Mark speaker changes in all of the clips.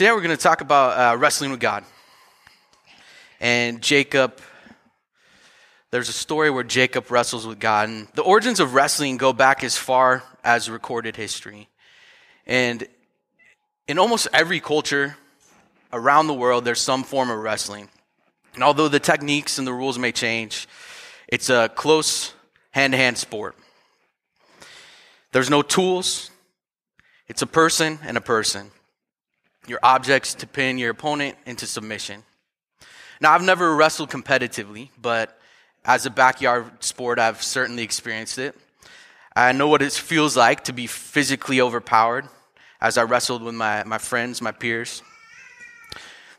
Speaker 1: Today we're going to talk about uh, wrestling with God. And Jacob, there's a story where Jacob wrestles with God. And the origins of wrestling go back as far as recorded history. And in almost every culture around the world, there's some form of wrestling. And although the techniques and the rules may change, it's a close hand to hand sport. There's no tools, it's a person and a person your objects to pin your opponent into submission. Now, I've never wrestled competitively, but as a backyard sport, I've certainly experienced it. I know what it feels like to be physically overpowered as I wrestled with my, my friends, my peers.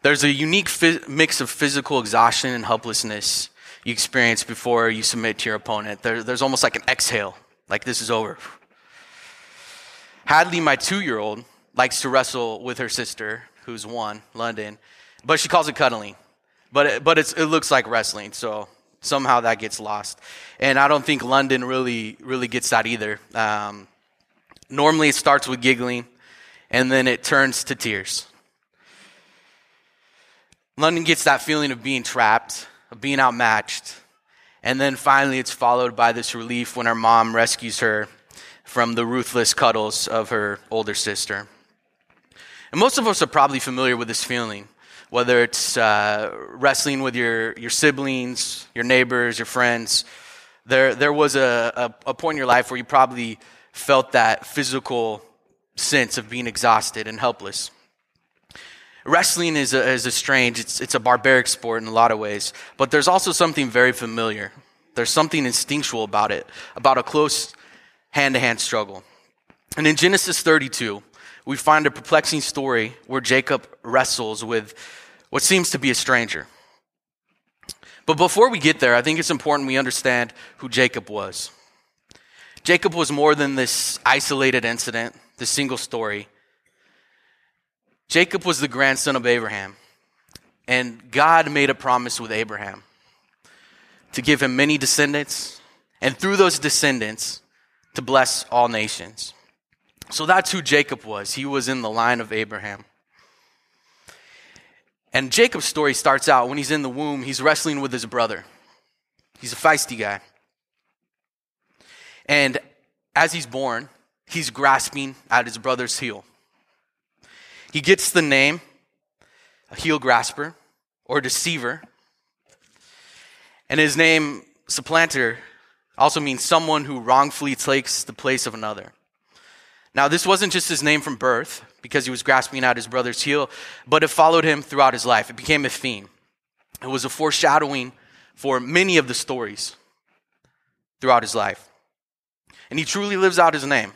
Speaker 1: There's a unique mix of physical exhaustion and helplessness you experience before you submit to your opponent. There, there's almost like an exhale, like this is over. Hadley, my two year old, likes to wrestle with her sister, who's one, London, but she calls it cuddling. But it, but it looks like wrestling, so somehow that gets lost. And I don't think London really really gets that either. Um, normally, it starts with giggling, and then it turns to tears. London gets that feeling of being trapped, of being outmatched, and then finally, it's followed by this relief when her mom rescues her from the ruthless cuddles of her older sister. And most of us are probably familiar with this feeling, whether it's uh, wrestling with your, your siblings, your neighbors, your friends. There, there was a, a, a point in your life where you probably felt that physical sense of being exhausted and helpless. Wrestling is a, is a strange, it's, it's a barbaric sport in a lot of ways, but there's also something very familiar. There's something instinctual about it, about a close hand to hand struggle. And in Genesis 32, we find a perplexing story where Jacob wrestles with what seems to be a stranger. But before we get there, I think it's important we understand who Jacob was. Jacob was more than this isolated incident, this single story. Jacob was the grandson of Abraham, and God made a promise with Abraham to give him many descendants, and through those descendants, to bless all nations. So that's who Jacob was. He was in the line of Abraham. And Jacob's story starts out when he's in the womb, he's wrestling with his brother. He's a feisty guy. And as he's born, he's grasping at his brother's heel. He gets the name a heel grasper or deceiver. And his name, supplanter, also means someone who wrongfully takes the place of another. Now, this wasn't just his name from birth, because he was grasping at his brother's heel, but it followed him throughout his life. It became a theme. It was a foreshadowing for many of the stories throughout his life. And he truly lives out his name.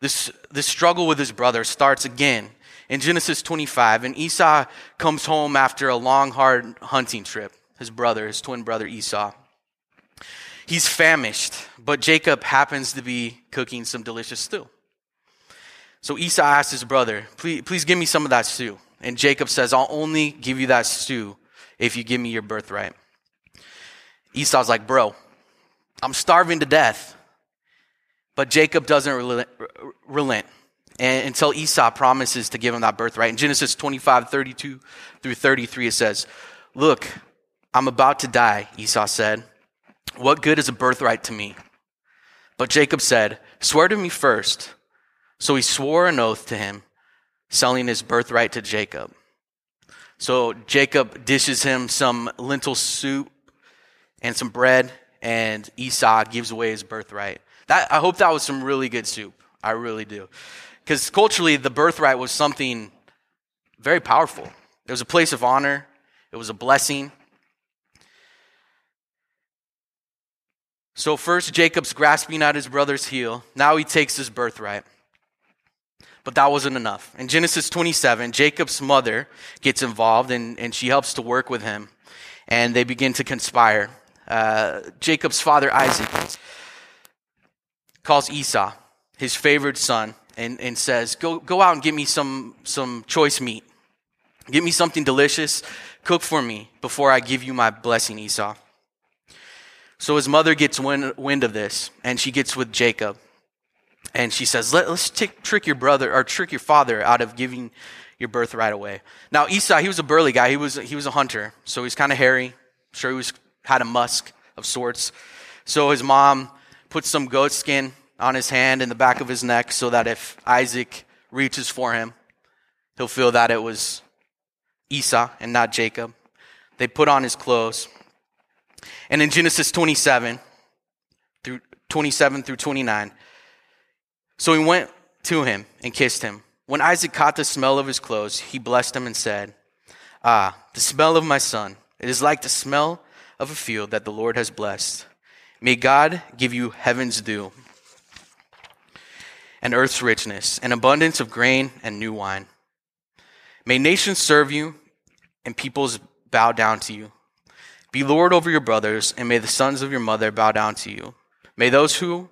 Speaker 1: This, this struggle with his brother starts again in Genesis 25, and Esau comes home after a long, hard hunting trip. His brother, his twin brother Esau. He's famished, but Jacob happens to be cooking some delicious stew. So Esau asked his brother, please, please give me some of that stew. And Jacob says, I'll only give you that stew if you give me your birthright. Esau's like, bro, I'm starving to death. But Jacob doesn't relent, until Esau promises to give him that birthright. In Genesis 25, 32 through 33, it says, Look, I'm about to die, Esau said. What good is a birthright to me? But Jacob said, Swear to me first so he swore an oath to him, selling his birthright to Jacob. So Jacob dishes him some lentil soup and some bread, and Esau gives away his birthright. That, I hope that was some really good soup. I really do. Because culturally, the birthright was something very powerful. It was a place of honor, it was a blessing. So, first, Jacob's grasping at his brother's heel. Now he takes his birthright. But that wasn't enough. In Genesis 27, Jacob's mother gets involved and, and she helps to work with him. And they begin to conspire. Uh, Jacob's father, Isaac, calls Esau, his favorite son, and, and says, go, go out and get me some, some choice meat. Get me something delicious. Cook for me before I give you my blessing, Esau. So his mother gets wind, wind of this, and she gets with Jacob. And she says, Let, us trick your brother or trick your father out of giving your birth right away. Now, Esau, he was a burly guy. He was, he was a hunter. So he's kind of hairy. I'm sure he was, had a musk of sorts. So his mom put some goat skin on his hand and the back of his neck so that if Isaac reaches for him, he'll feel that it was Esau and not Jacob. They put on his clothes. And in Genesis 27 through 27 through 29, so he went to him and kissed him. When Isaac caught the smell of his clothes, he blessed him and said, Ah, the smell of my son. It is like the smell of a field that the Lord has blessed. May God give you heaven's dew and earth's richness, an abundance of grain and new wine. May nations serve you and peoples bow down to you. Be Lord over your brothers, and may the sons of your mother bow down to you. May those who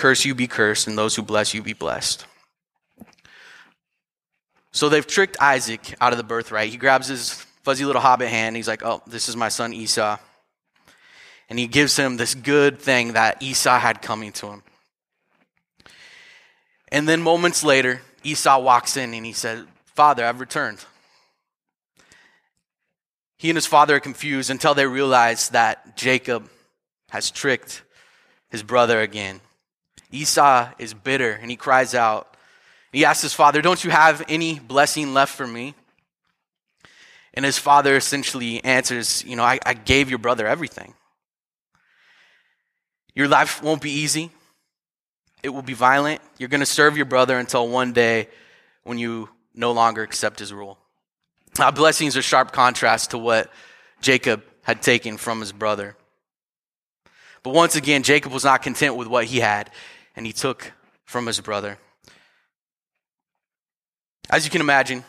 Speaker 1: curse you be cursed, and those who bless you be blessed. So they've tricked Isaac out of the birthright. He grabs his fuzzy little hobbit hand. He's like, Oh, this is my son Esau. And he gives him this good thing that Esau had coming to him. And then moments later, Esau walks in and he said, Father, I've returned. He and his father are confused until they realize that Jacob has tricked his brother again. Esau is bitter and he cries out. He asks his father, Don't you have any blessing left for me? And his father essentially answers, You know, I, I gave your brother everything. Your life won't be easy, it will be violent. You're going to serve your brother until one day when you no longer accept his rule. Now, blessings are sharp contrast to what Jacob had taken from his brother. But once again, Jacob was not content with what he had, and he took from his brother. As you can imagine,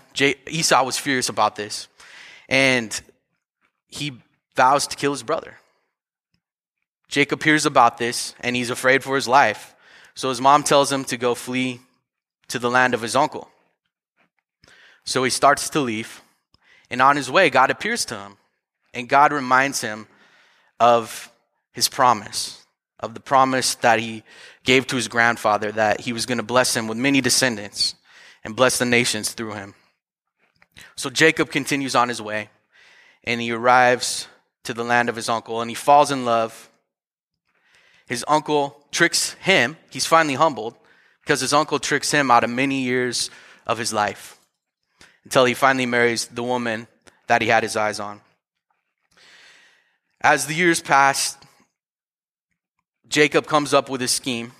Speaker 1: Esau was furious about this, and he vows to kill his brother. Jacob hears about this, and he's afraid for his life. So his mom tells him to go flee to the land of his uncle. So he starts to leave, and on his way, God appears to him, and God reminds him of his promise, of the promise that he gave to his grandfather that he was going to bless him with many descendants and bless the nations through him. So Jacob continues on his way, and he arrives to the land of his uncle, and he falls in love. His uncle tricks him. He's finally humbled because his uncle tricks him out of many years of his life until he finally marries the woman that he had his eyes on. As the years pass, Jacob comes up with a scheme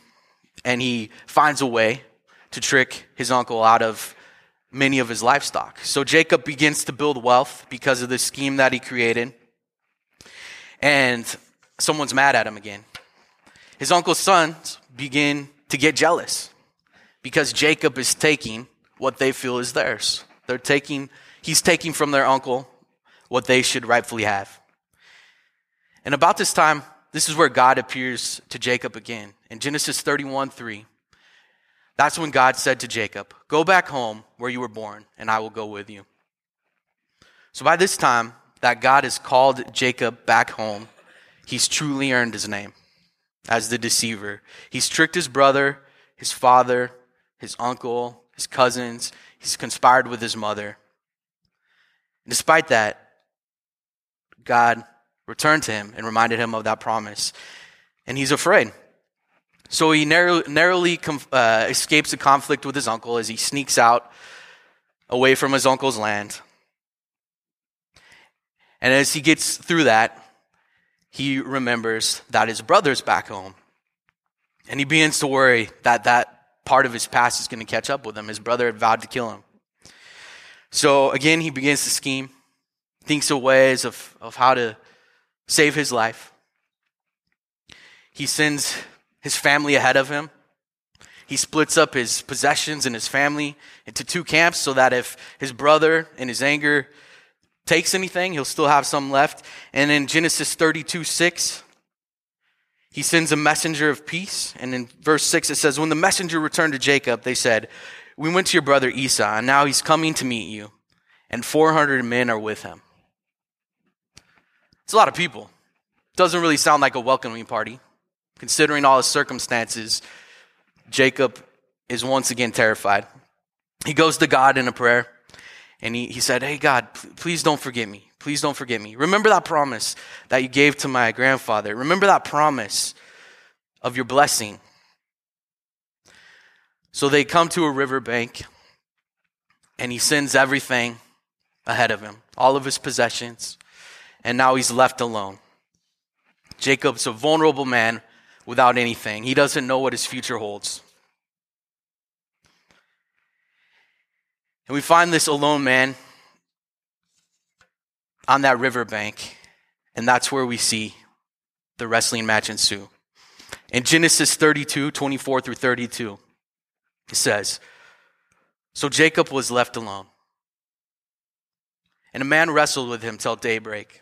Speaker 1: and he finds a way to trick his uncle out of many of his livestock. So Jacob begins to build wealth because of the scheme that he created. And someone's mad at him again. His uncle's sons begin to get jealous because Jacob is taking what they feel is theirs. They're taking, he's taking from their uncle what they should rightfully have. And about this time, this is where God appears to Jacob again. In Genesis 31 3, that's when God said to Jacob, Go back home where you were born, and I will go with you. So by this time, that God has called Jacob back home, he's truly earned his name as the deceiver. He's tricked his brother, his father, his uncle, his cousins. He's conspired with his mother. And despite that, God returned to him and reminded him of that promise. And he's afraid. So he narrow, narrowly uh, escapes a conflict with his uncle as he sneaks out away from his uncle's land. And as he gets through that, he remembers that his brother's back home. And he begins to worry that that part of his past is going to catch up with him. His brother had vowed to kill him. So again, he begins to scheme, thinks of ways of, of how to save his life. He sends his family ahead of him. He splits up his possessions and his family into two camps so that if his brother, in his anger, takes anything, he'll still have some left. And in Genesis 32 6, he sends a messenger of peace. And in verse 6, it says, When the messenger returned to Jacob, they said, We went to your brother Esau, and now he's coming to meet you, and 400 men are with him. It's a lot of people. Doesn't really sound like a welcoming party. Considering all the circumstances, Jacob is once again terrified. He goes to God in a prayer and he, he said, Hey, God, please don't forget me. Please don't forget me. Remember that promise that you gave to my grandfather. Remember that promise of your blessing. So they come to a riverbank and he sends everything ahead of him, all of his possessions, and now he's left alone. Jacob's a vulnerable man without anything. He doesn't know what his future holds. And we find this alone man on that riverbank, and that's where we see the wrestling match ensue. In Genesis 32, 24 through 32, it says, So Jacob was left alone, and a man wrestled with him till daybreak.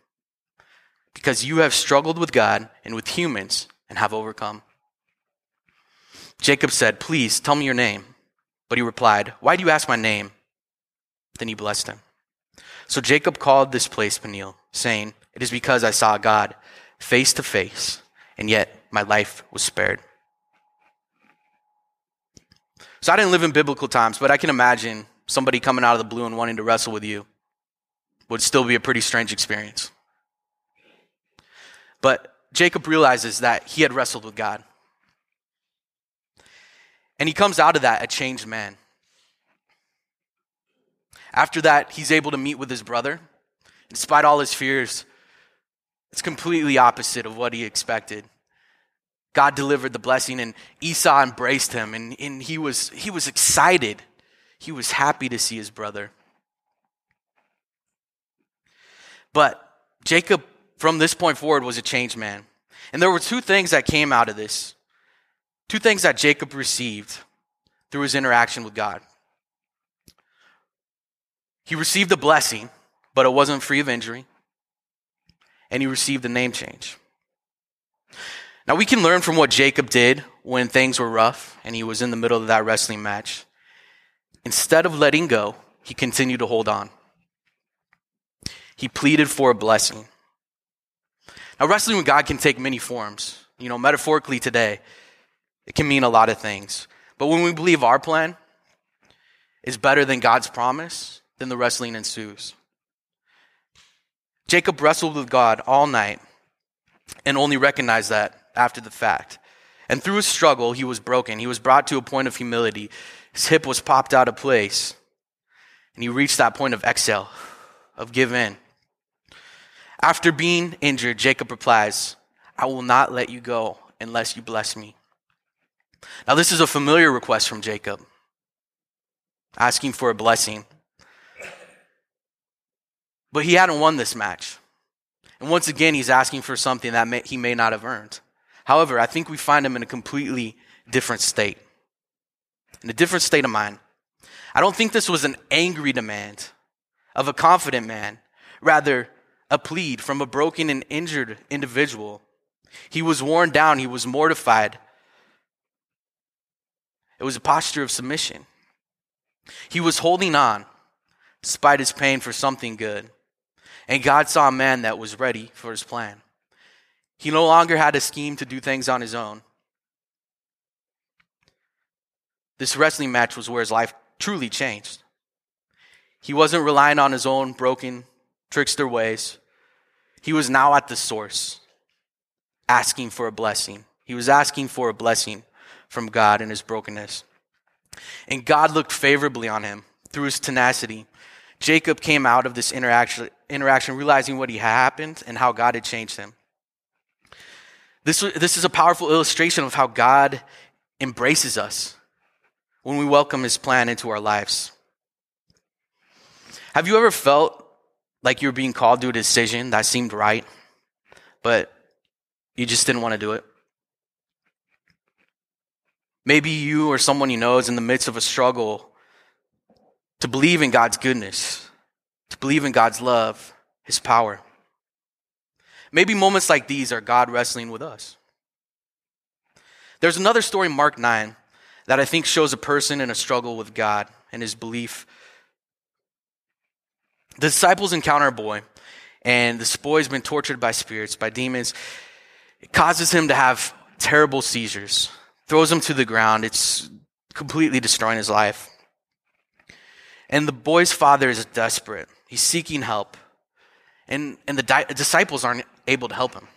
Speaker 1: because you have struggled with God and with humans and have overcome. Jacob said, Please tell me your name. But he replied, Why do you ask my name? Then he blessed him. So Jacob called this place Peniel, saying, It is because I saw God face to face, and yet my life was spared. So I didn't live in biblical times, but I can imagine somebody coming out of the blue and wanting to wrestle with you would still be a pretty strange experience. But Jacob realizes that he had wrestled with God. And he comes out of that a changed man. After that, he's able to meet with his brother. Despite all his fears, it's completely opposite of what he expected. God delivered the blessing, and Esau embraced him, and, and he, was, he was excited. He was happy to see his brother. But Jacob, from this point forward, was a changed man. And there were two things that came out of this. Two things that Jacob received through his interaction with God. He received a blessing, but it wasn't free of injury. And he received a name change. Now, we can learn from what Jacob did when things were rough and he was in the middle of that wrestling match. Instead of letting go, he continued to hold on. He pleaded for a blessing. Now, wrestling with God can take many forms. You know, metaphorically today, it can mean a lot of things. But when we believe our plan is better than God's promise, then the wrestling ensues. Jacob wrestled with God all night and only recognized that after the fact. And through his struggle, he was broken. He was brought to a point of humility. His hip was popped out of place. And he reached that point of exhale, of give in. After being injured, Jacob replies, I will not let you go unless you bless me. Now, this is a familiar request from Jacob, asking for a blessing. But he hadn't won this match. And once again, he's asking for something that may, he may not have earned. However, I think we find him in a completely different state, in a different state of mind. I don't think this was an angry demand of a confident man, rather, a plead from a broken and injured individual. He was worn down, he was mortified. It was a posture of submission. He was holding on, despite his pain, for something good. And God saw a man that was ready for his plan. He no longer had a scheme to do things on his own. This wrestling match was where his life truly changed. He wasn't relying on his own broken, trickster ways. He was now at the source, asking for a blessing. He was asking for a blessing from God in his brokenness. And God looked favorably on him through his tenacity. Jacob came out of this interaction interaction, realizing what had happened and how God had changed him. This, this is a powerful illustration of how God embraces us when we welcome his plan into our lives. Have you ever felt like you were being called to a decision that seemed right, but you just didn't want to do it? Maybe you or someone you know is in the midst of a struggle to believe in God's goodness, to believe in God's love, His power. Maybe moments like these are God wrestling with us. There's another story, Mark 9, that I think shows a person in a struggle with God and his belief. The disciples encounter a boy, and this boy's been tortured by spirits, by demons. It causes him to have terrible seizures, throws him to the ground. It's completely destroying his life. And the boy's father is desperate. He's seeking help. And, and the di- disciples aren't able to help him.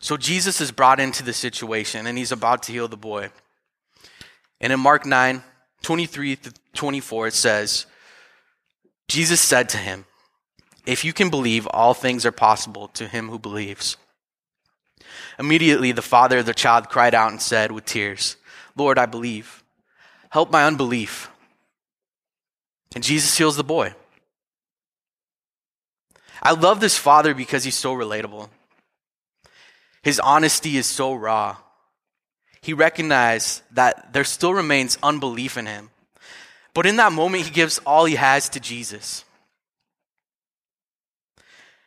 Speaker 1: So Jesus is brought into the situation and he's about to heal the boy. And in Mark 9, 23 to 24, it says, Jesus said to him, If you can believe, all things are possible to him who believes. Immediately, the father of the child cried out and said with tears, Lord, I believe. Help my unbelief. And Jesus heals the boy. I love this father because he's so relatable. His honesty is so raw. He recognized that there still remains unbelief in him. But in that moment, he gives all he has to Jesus.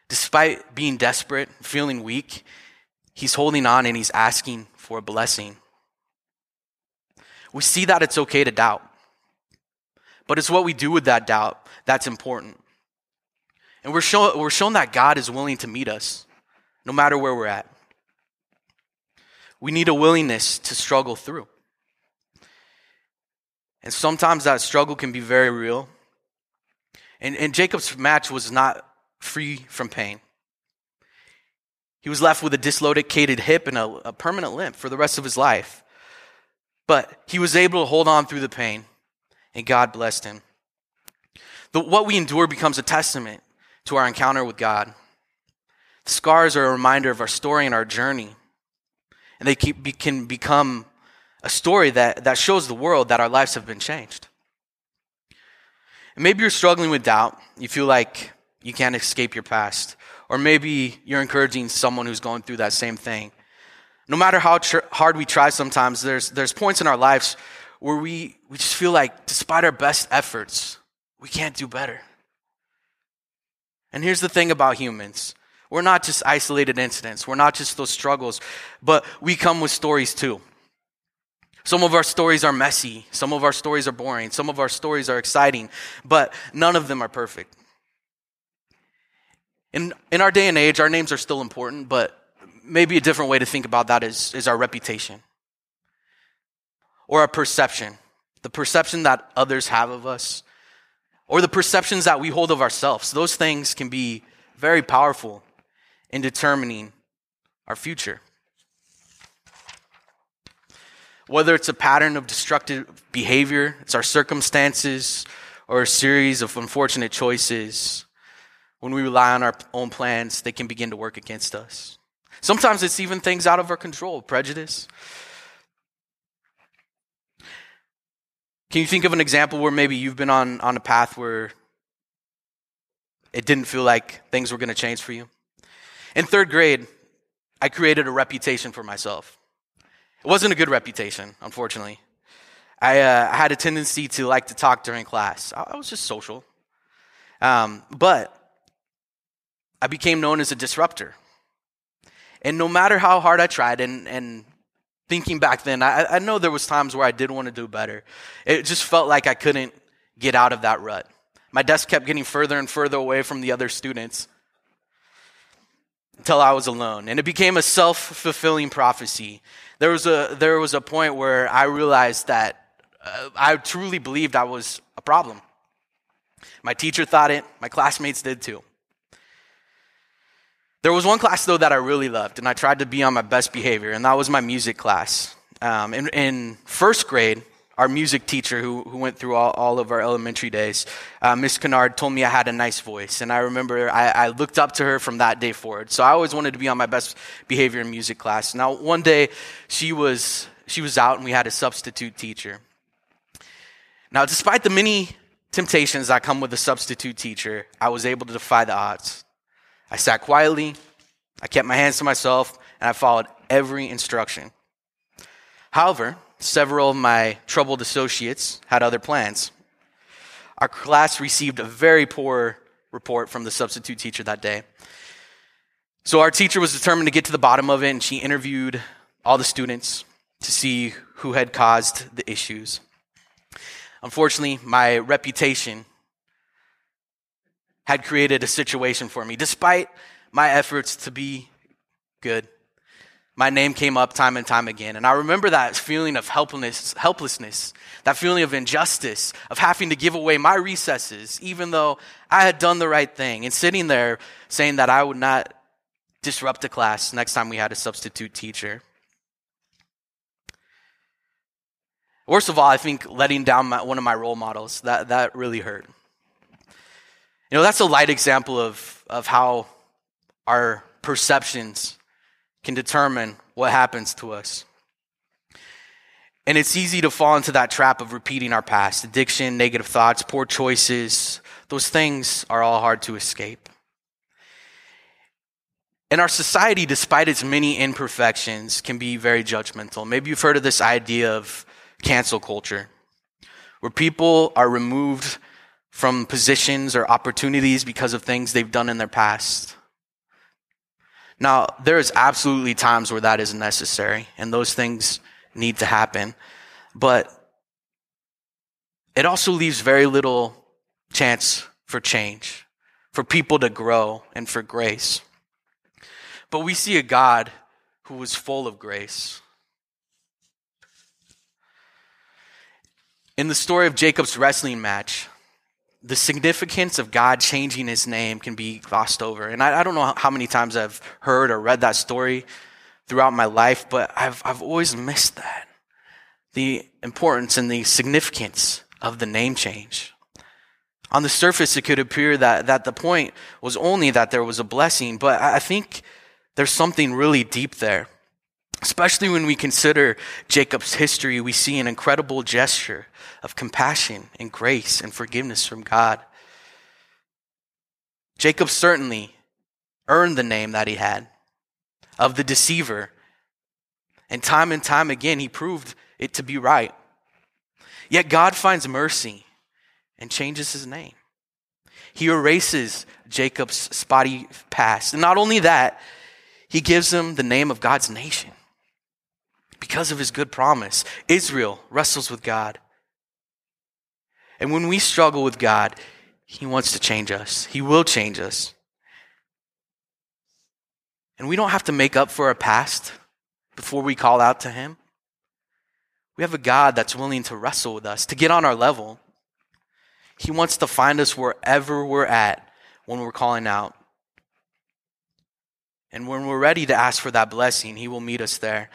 Speaker 1: Despite being desperate, feeling weak, he's holding on and he's asking for a blessing. We see that it's okay to doubt. But it's what we do with that doubt that's important. And we're, show, we're shown that God is willing to meet us no matter where we're at. We need a willingness to struggle through. And sometimes that struggle can be very real. And, and Jacob's match was not free from pain. He was left with a dislocated hip and a, a permanent limp for the rest of his life. But he was able to hold on through the pain, and God blessed him. The, what we endure becomes a testament to our encounter with God. The scars are a reminder of our story and our journey. And they keep, can become a story that, that shows the world that our lives have been changed. And maybe you're struggling with doubt. You feel like you can't escape your past. Or maybe you're encouraging someone who's going through that same thing. No matter how tr- hard we try sometimes, there's, there's points in our lives where we, we just feel like, despite our best efforts, we can't do better. And here's the thing about humans we're not just isolated incidents, we're not just those struggles, but we come with stories too. Some of our stories are messy, some of our stories are boring, some of our stories are exciting, but none of them are perfect. In, in our day and age, our names are still important, but maybe a different way to think about that is, is our reputation or our perception. The perception that others have of us or the perceptions that we hold of ourselves. Those things can be very powerful in determining our future. Whether it's a pattern of destructive behavior, it's our circumstances, or a series of unfortunate choices, when we rely on our own plans, they can begin to work against us. Sometimes it's even things out of our control, prejudice, Can you think of an example where maybe you've been on, on a path where it didn't feel like things were going to change for you? In third grade, I created a reputation for myself. It wasn't a good reputation, unfortunately. I, uh, had a tendency to like to talk during class. I, I was just social. Um, but I became known as a disruptor. And no matter how hard I tried, and, and thinking back then, I, I know there was times where I did want to do better. It just felt like I couldn't get out of that rut. My desk kept getting further and further away from the other students until I was alone. And it became a self fulfilling prophecy. There was, a, there was a point where I realized that uh, I truly believed I was a problem. My teacher thought it, my classmates did too. There was one class, though, that I really loved, and I tried to be on my best behavior, and that was my music class. Um, in, in, first grade, our music teacher, who, who went through all, all of our elementary days, uh, Miss Kennard, told me I had a nice voice. And I remember I, I, looked up to her from that day forward. So I always wanted to be on my best behavior in music class. Now, one day, she was, she was out, and we had a substitute teacher. Now, despite the many temptations that come with a substitute teacher, I was able to defy the odds. I sat quietly, I kept my hands to myself, and I followed every instruction. However, several of my troubled associates had other plans. Our class received a very poor report from the substitute teacher that day. So our teacher was determined to get to the bottom of it, and she interviewed all the students to see who had caused the issues. Unfortunately, my reputation had created a situation for me. Despite my efforts to be good, my name came up time and time again. And I remember that feeling of helplessness, helplessness, that feeling of injustice, of having to give away my recesses, even though I had done the right thing, and sitting there saying that I would not disrupt the class next time we had a substitute teacher. Worst of all, I think letting down my, one of my role models, that, that really hurt. You know, that's a light example of, of how our perceptions can determine what happens to us. And it's easy to fall into that trap of repeating our past addiction, negative thoughts, poor choices. Those things are all hard to escape. And our society, despite its many imperfections, can be very judgmental. Maybe you've heard of this idea of cancel culture, where people are removed from positions or opportunities because of things they've done in their past. Now, there is absolutely times where that is necessary, and those things need to happen. But it also leaves very little chance for change, for people to grow, and for grace. But we see a God who was full of grace. In the story of Jacob's wrestling match, the significance of God changing his name can be glossed over. And I, I, don't know how many times I've heard or read that story throughout my life, but I've, I've always missed that. The importance and the significance of the name change. On the surface, it could appear that, that the point was only that there was a blessing, but I think there's something really deep there. Especially when we consider Jacob's history, we see an incredible gesture of compassion and grace and forgiveness from God. Jacob certainly earned the name that he had of the deceiver. And time and time again, he proved it to be right. Yet God finds mercy and changes his name. He erases Jacob's spotty past. And not only that, he gives him the name of God's nation because of his good promise. Israel wrestles with God. And when we struggle with God, he wants to change us. He will change us. And we don't have to make up for our past before we call out to him. We have a God that's willing to wrestle with us, to get on our level. He wants to find us wherever we're at when we're calling out. And when we're ready to ask for that blessing, He will meet us there.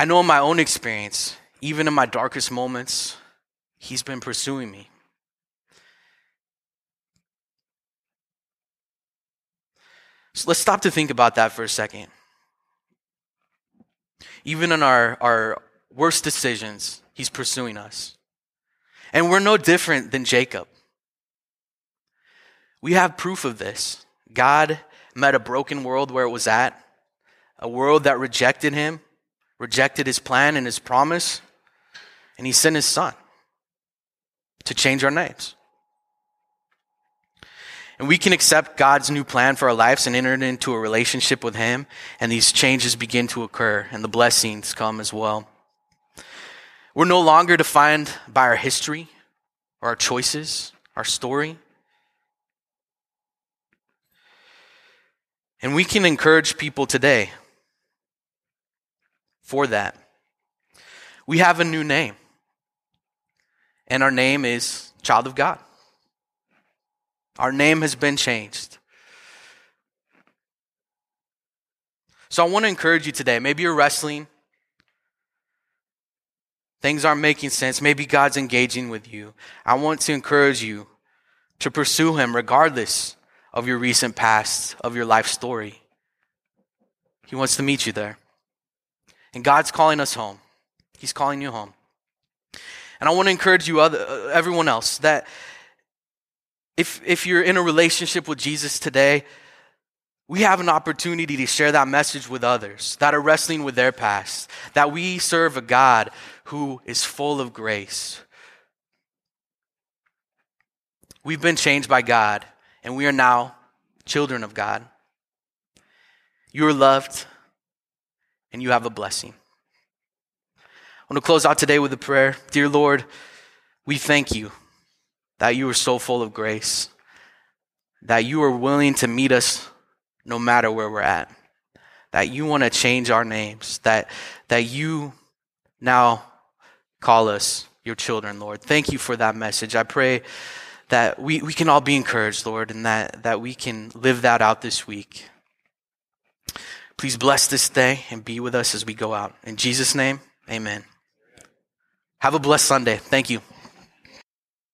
Speaker 1: I know in my own experience, even in my darkest moments, He's been pursuing me. So let's stop to think about that for a second. Even in our, our worst decisions, He's pursuing us. And we're no different than Jacob. We have proof of this. God met a broken world where it was at, a world that rejected him, rejected his plan and his promise, and he sent his son to change our names. And we can accept God's new plan for our lives and enter into a relationship with Him, and these changes begin to occur, and the blessings come as well. We're no longer defined by our history or our choices, our story. And we can encourage people today for that. We have a new name, and our name is Child of God. Our name has been changed. So I want to encourage you today. Maybe you're wrestling. Things aren't making sense. Maybe God's engaging with you. I want to encourage you to pursue Him regardless of your recent past, of your life story. He wants to meet you there. And God's calling us home. He's calling you home. And I want to encourage you, other, uh, everyone else, that if, if you're in a relationship with Jesus today, we have an opportunity to share that message with others that are wrestling with their past, that we serve a God who is full of grace, We've been changed by God, and we are now children of God. You are loved, and you have a blessing. I want to close out today with a prayer. Dear Lord, we thank you that you are so full of grace, that you are willing to meet us no matter where we're at, that you want to change our names, that, that you now call us your children, Lord. Thank you for that message. I pray that we, we can all be encouraged, Lord, and that, that we can live that out this week. Please bless this day and be with us as we go out. In Jesus' name, amen. Have a blessed Sunday. Thank you.